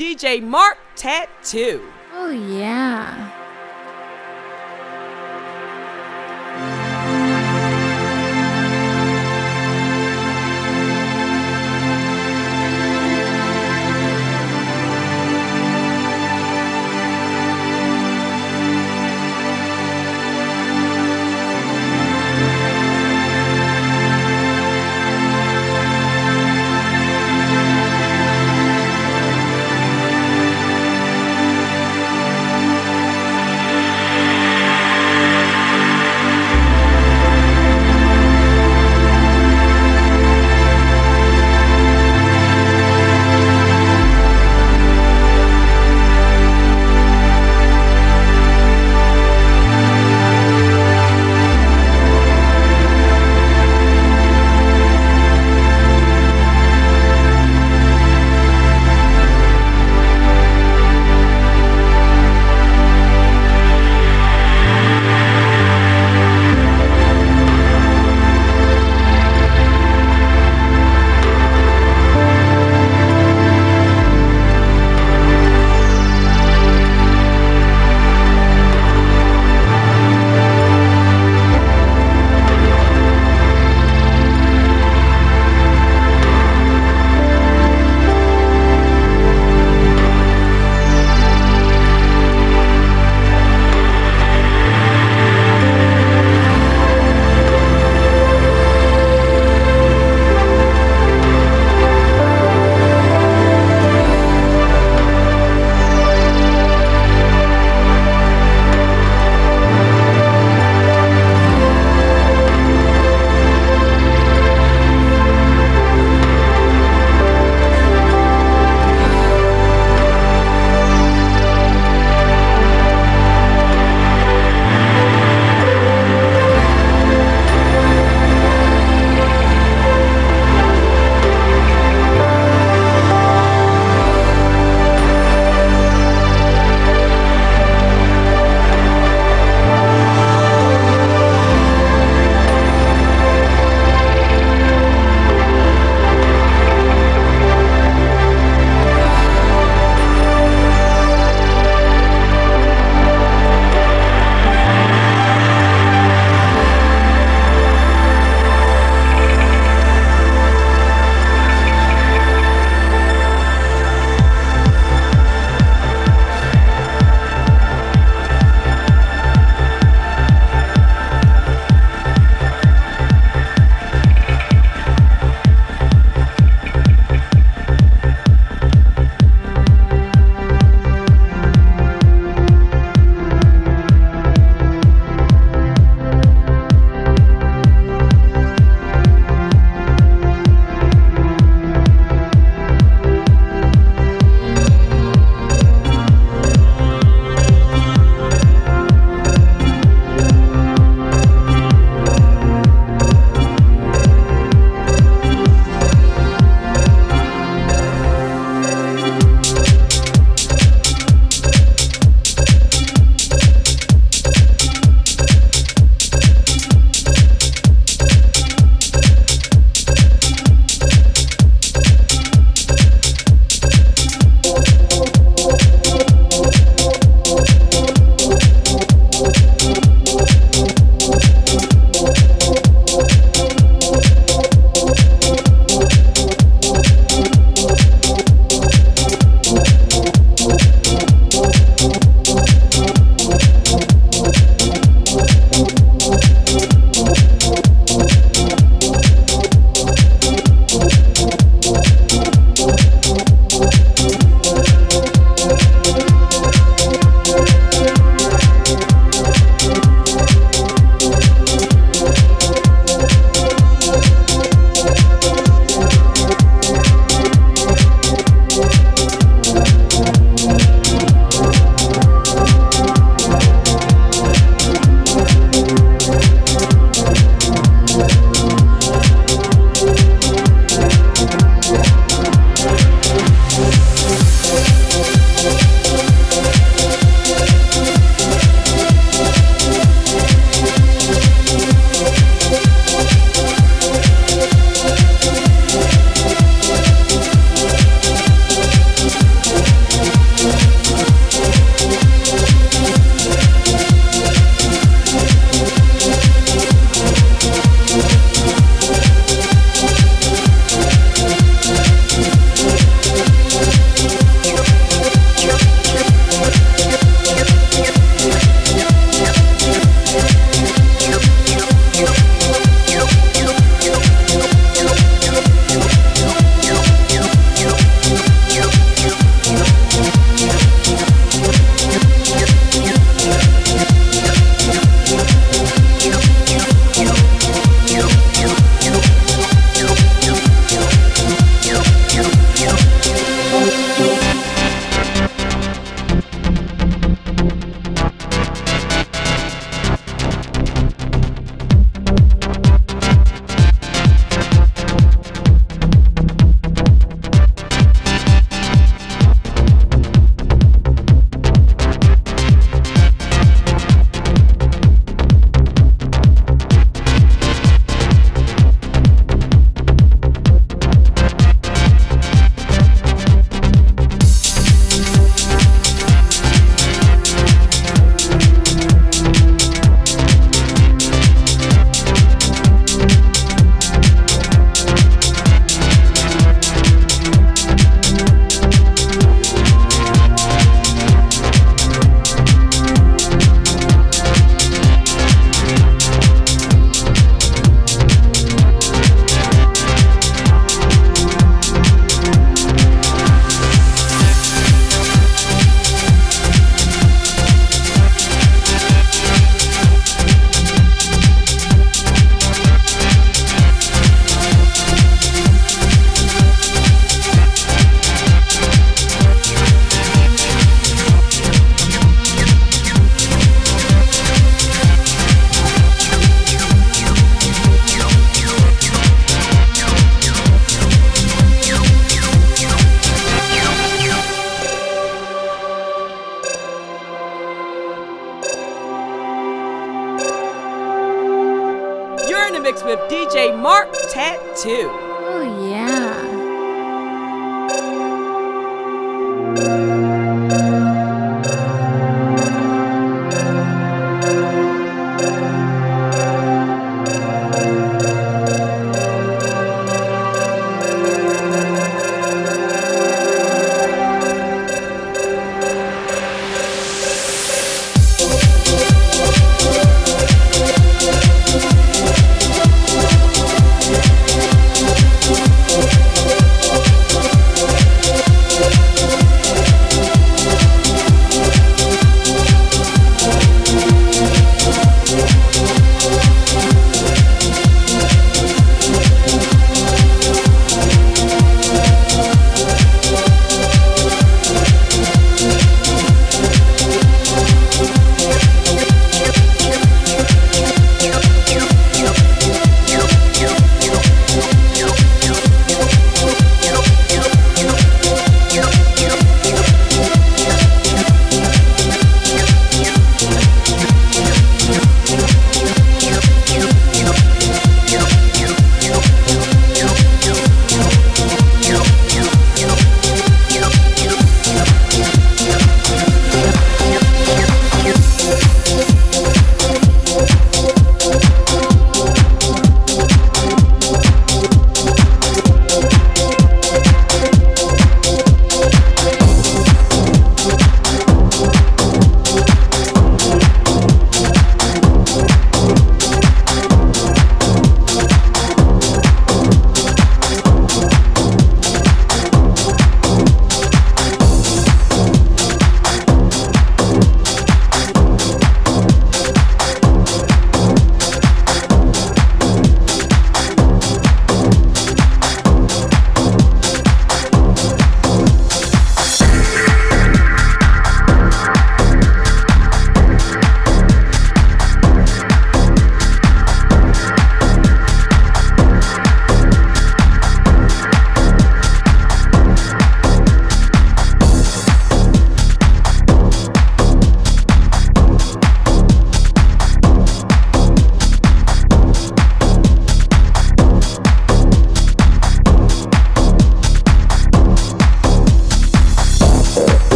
DJ Marc Tattoo. Oh, yeah.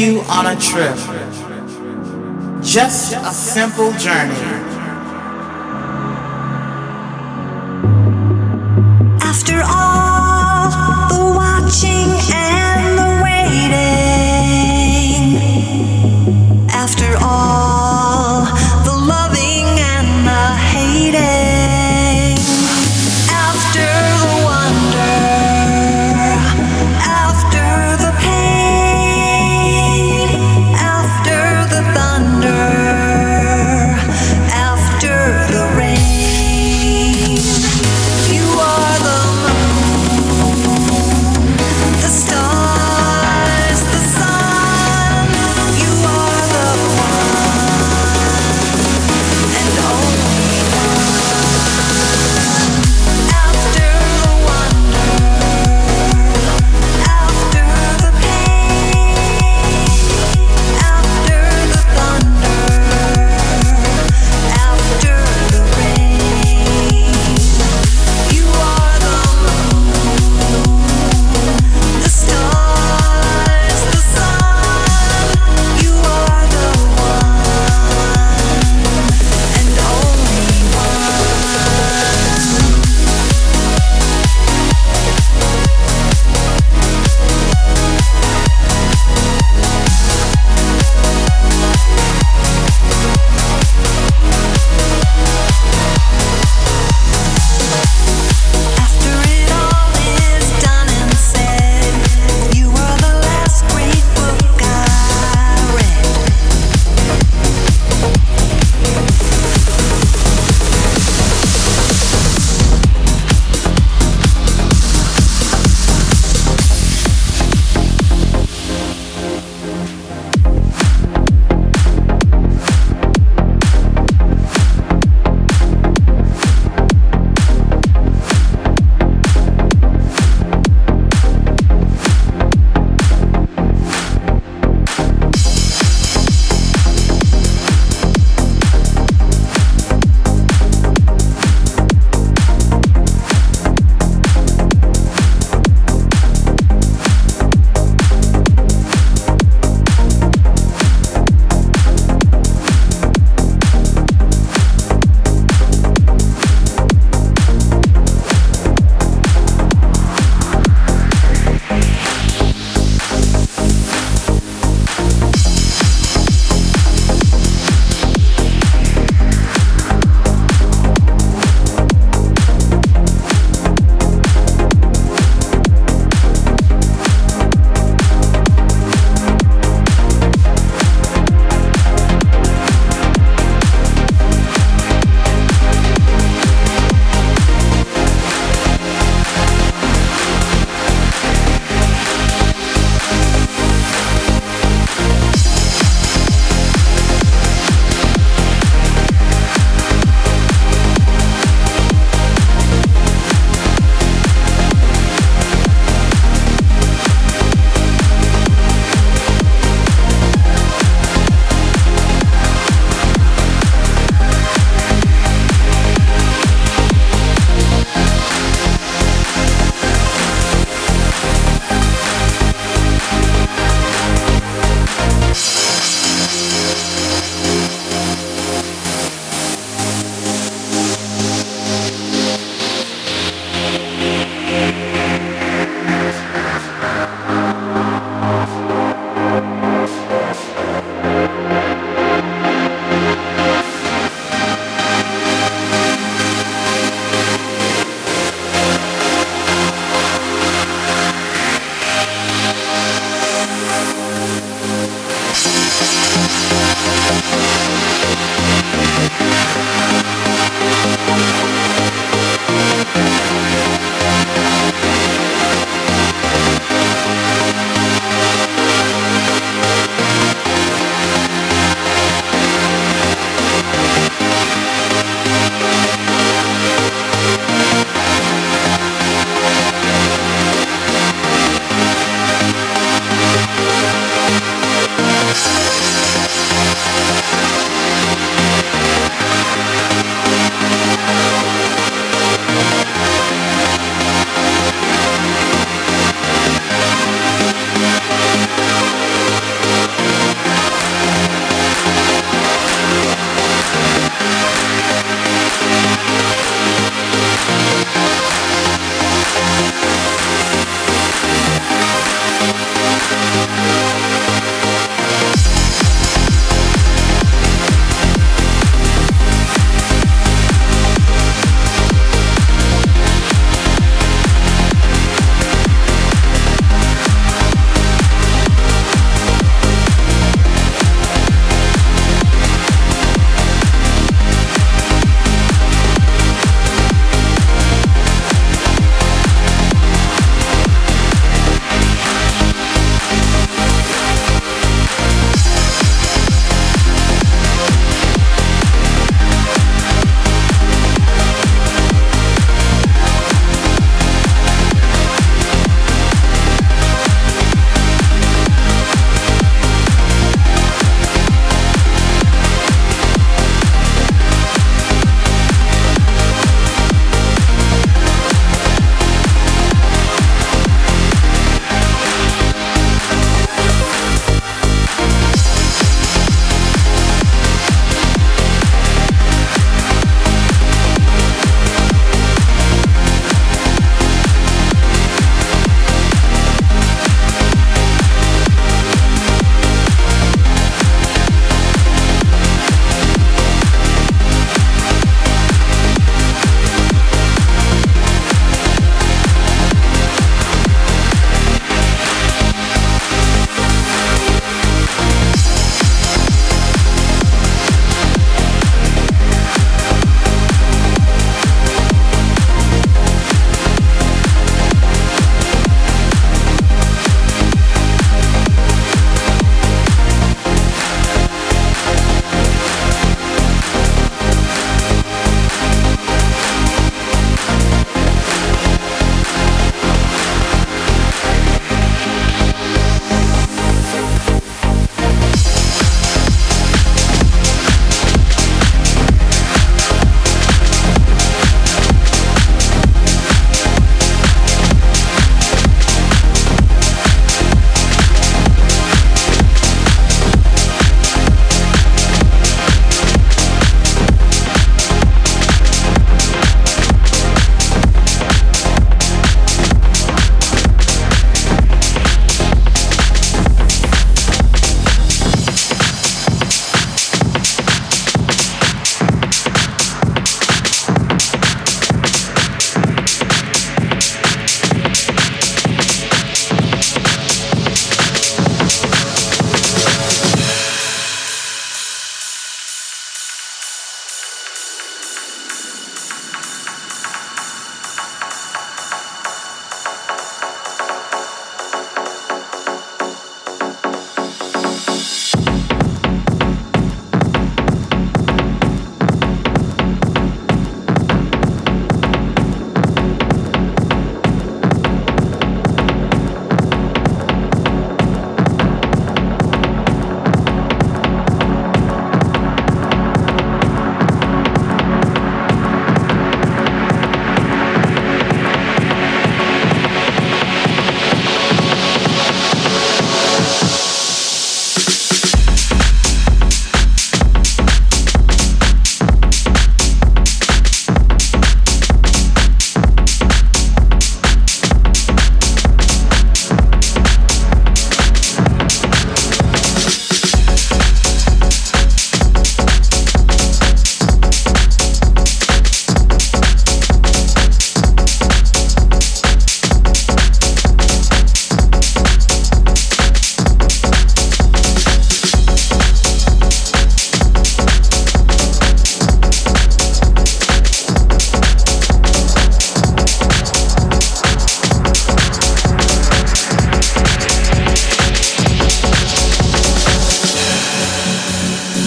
You on a trip. Just a simple journey.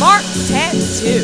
Marc Tattoo.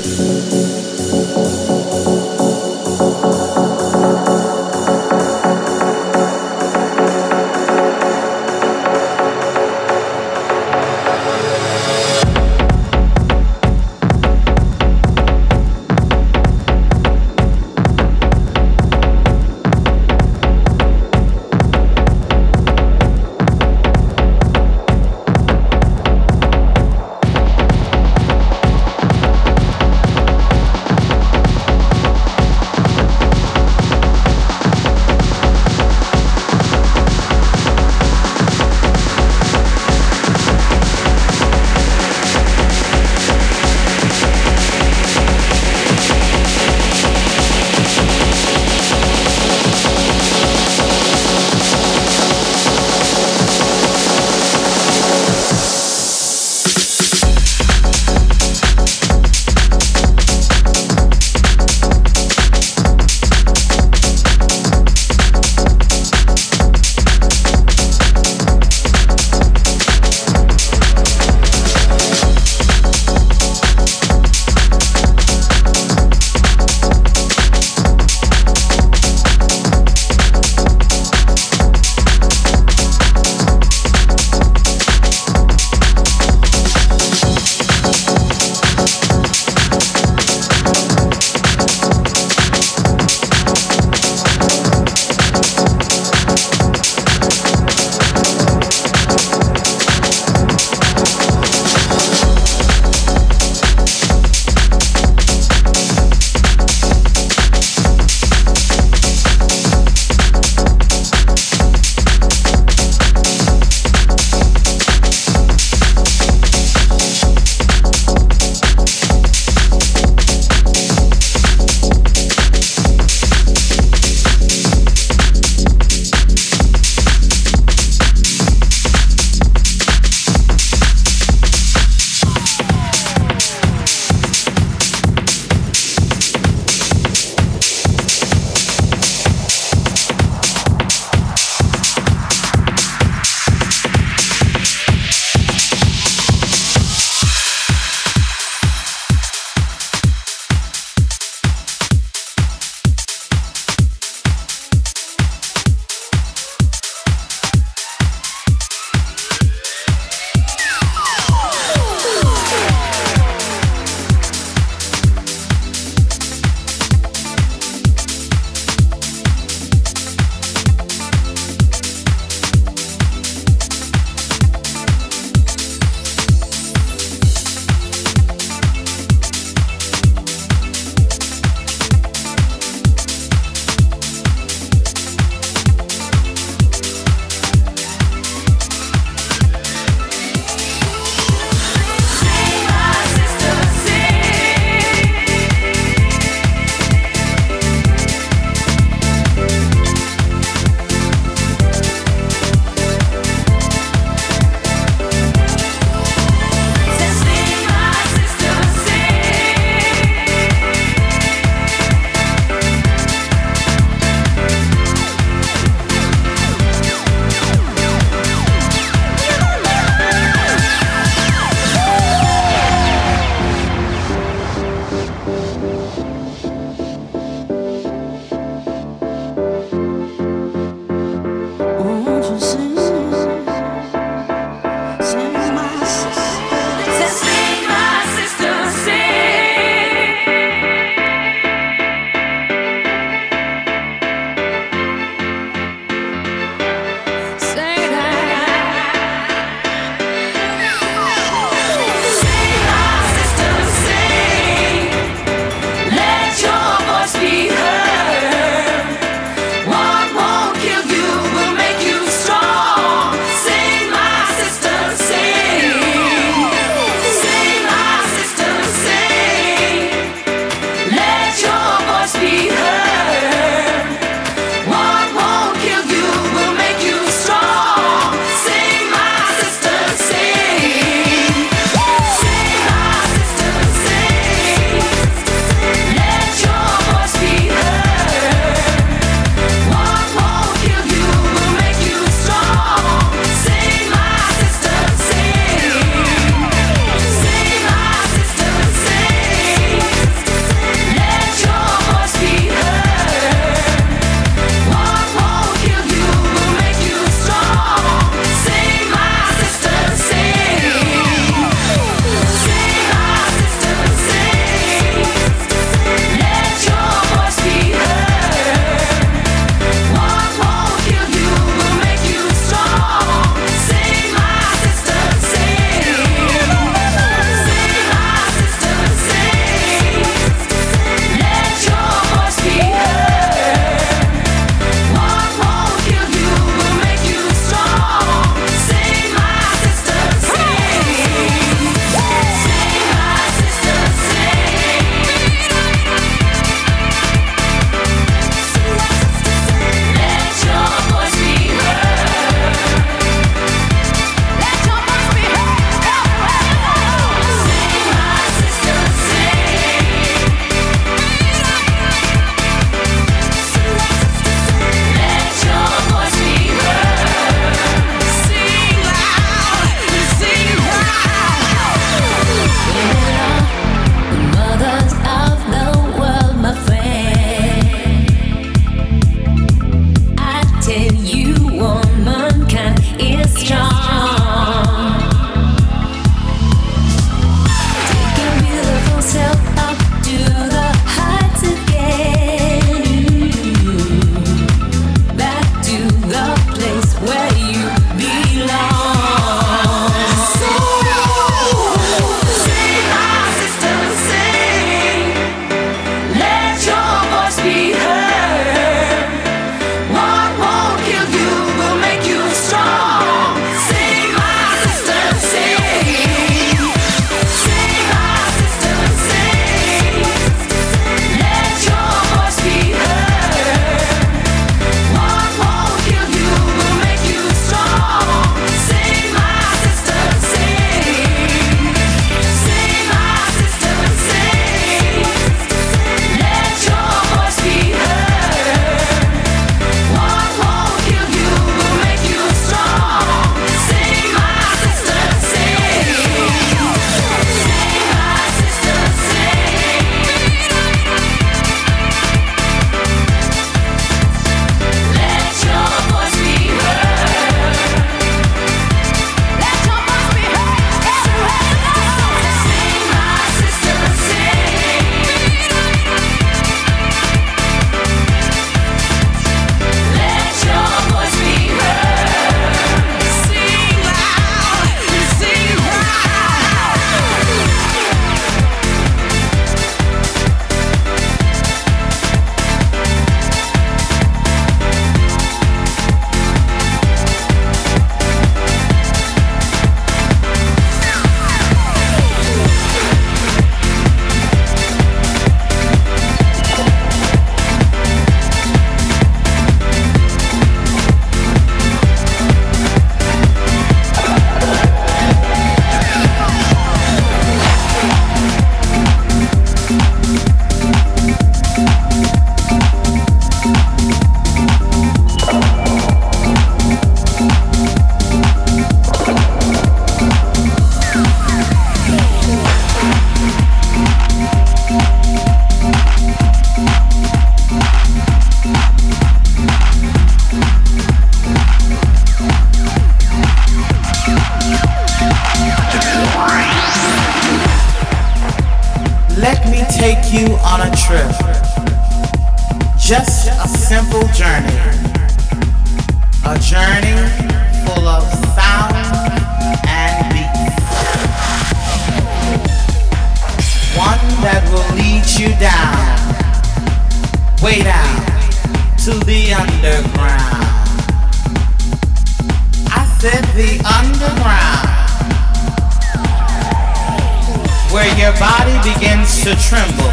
to tremble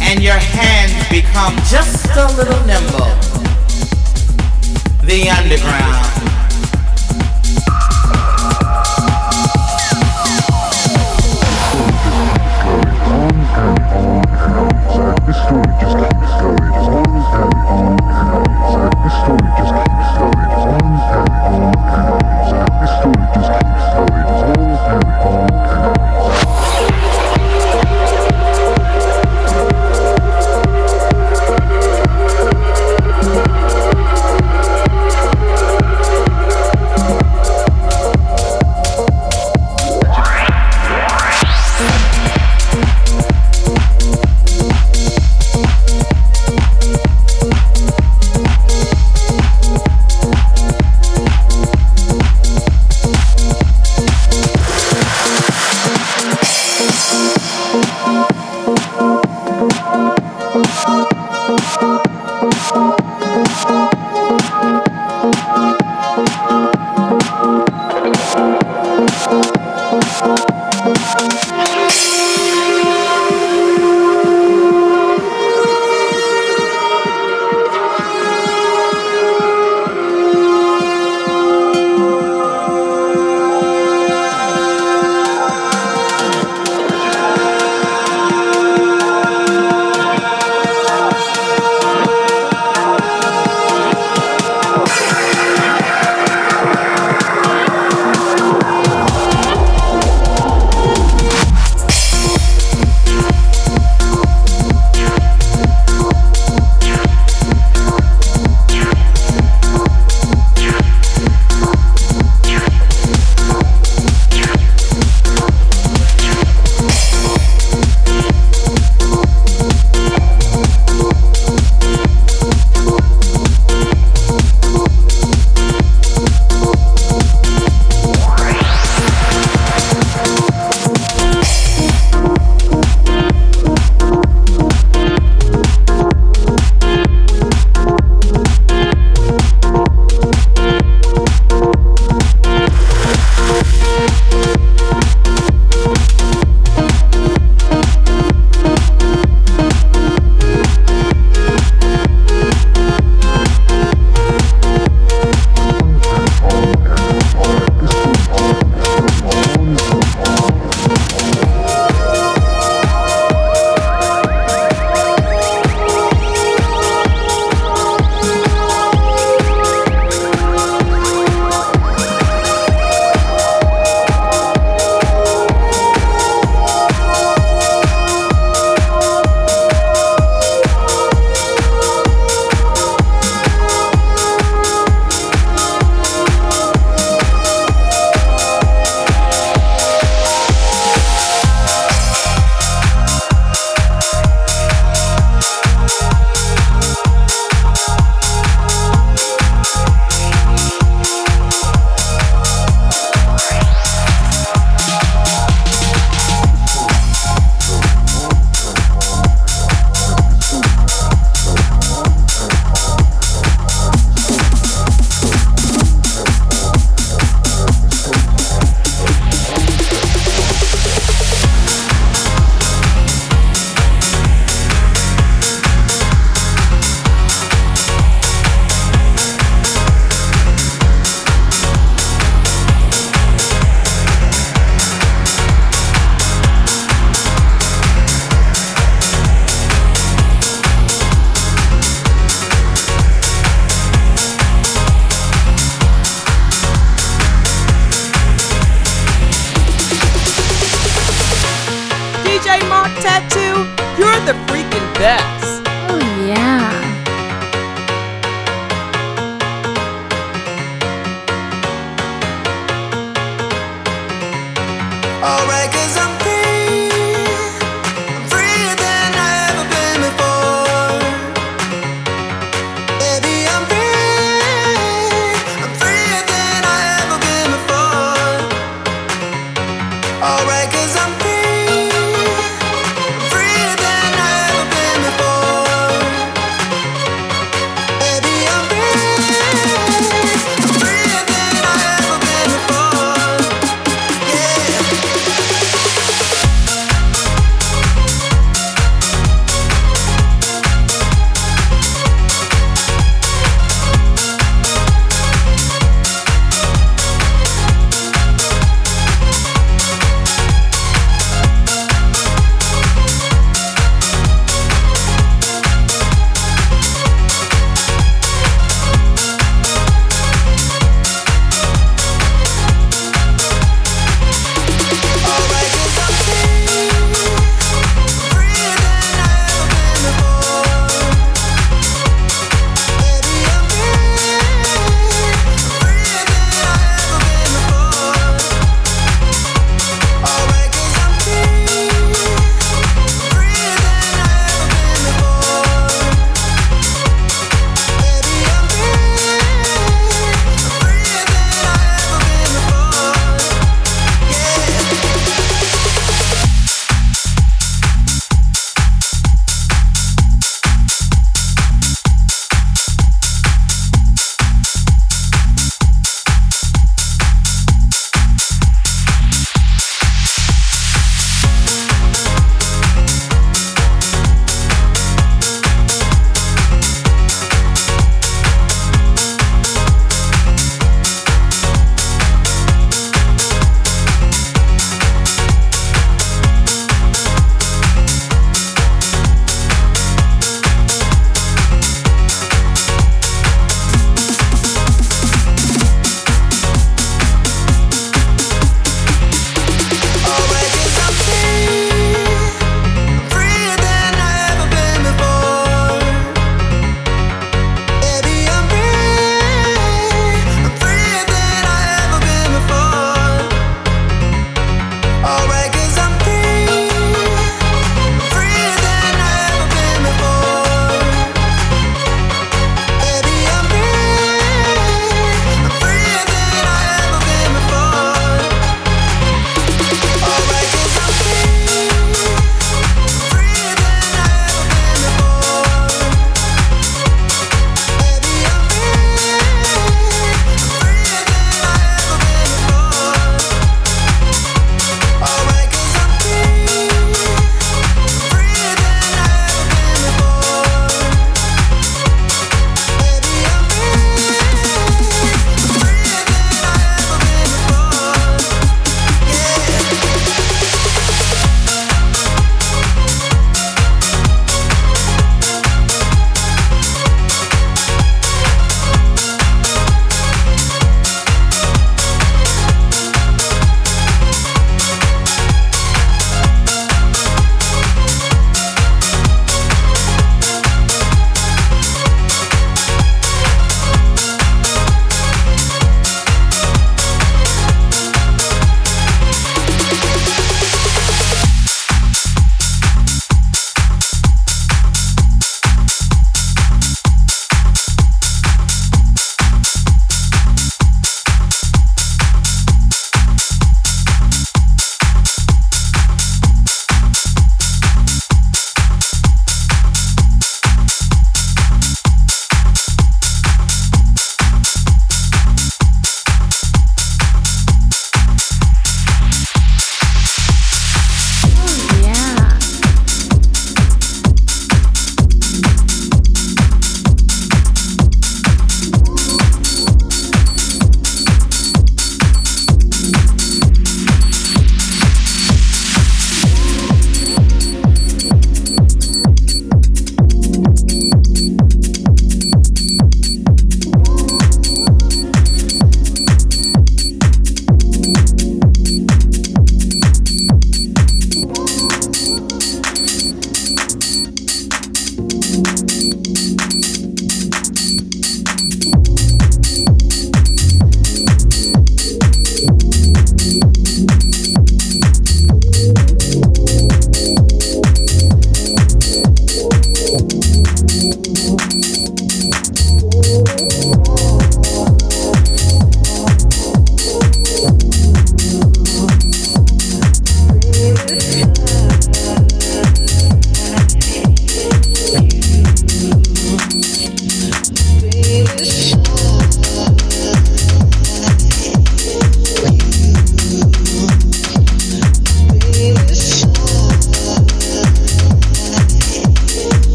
and your hands become just a little nimble. The underground.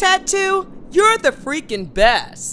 Tattoo, you're the freaking best.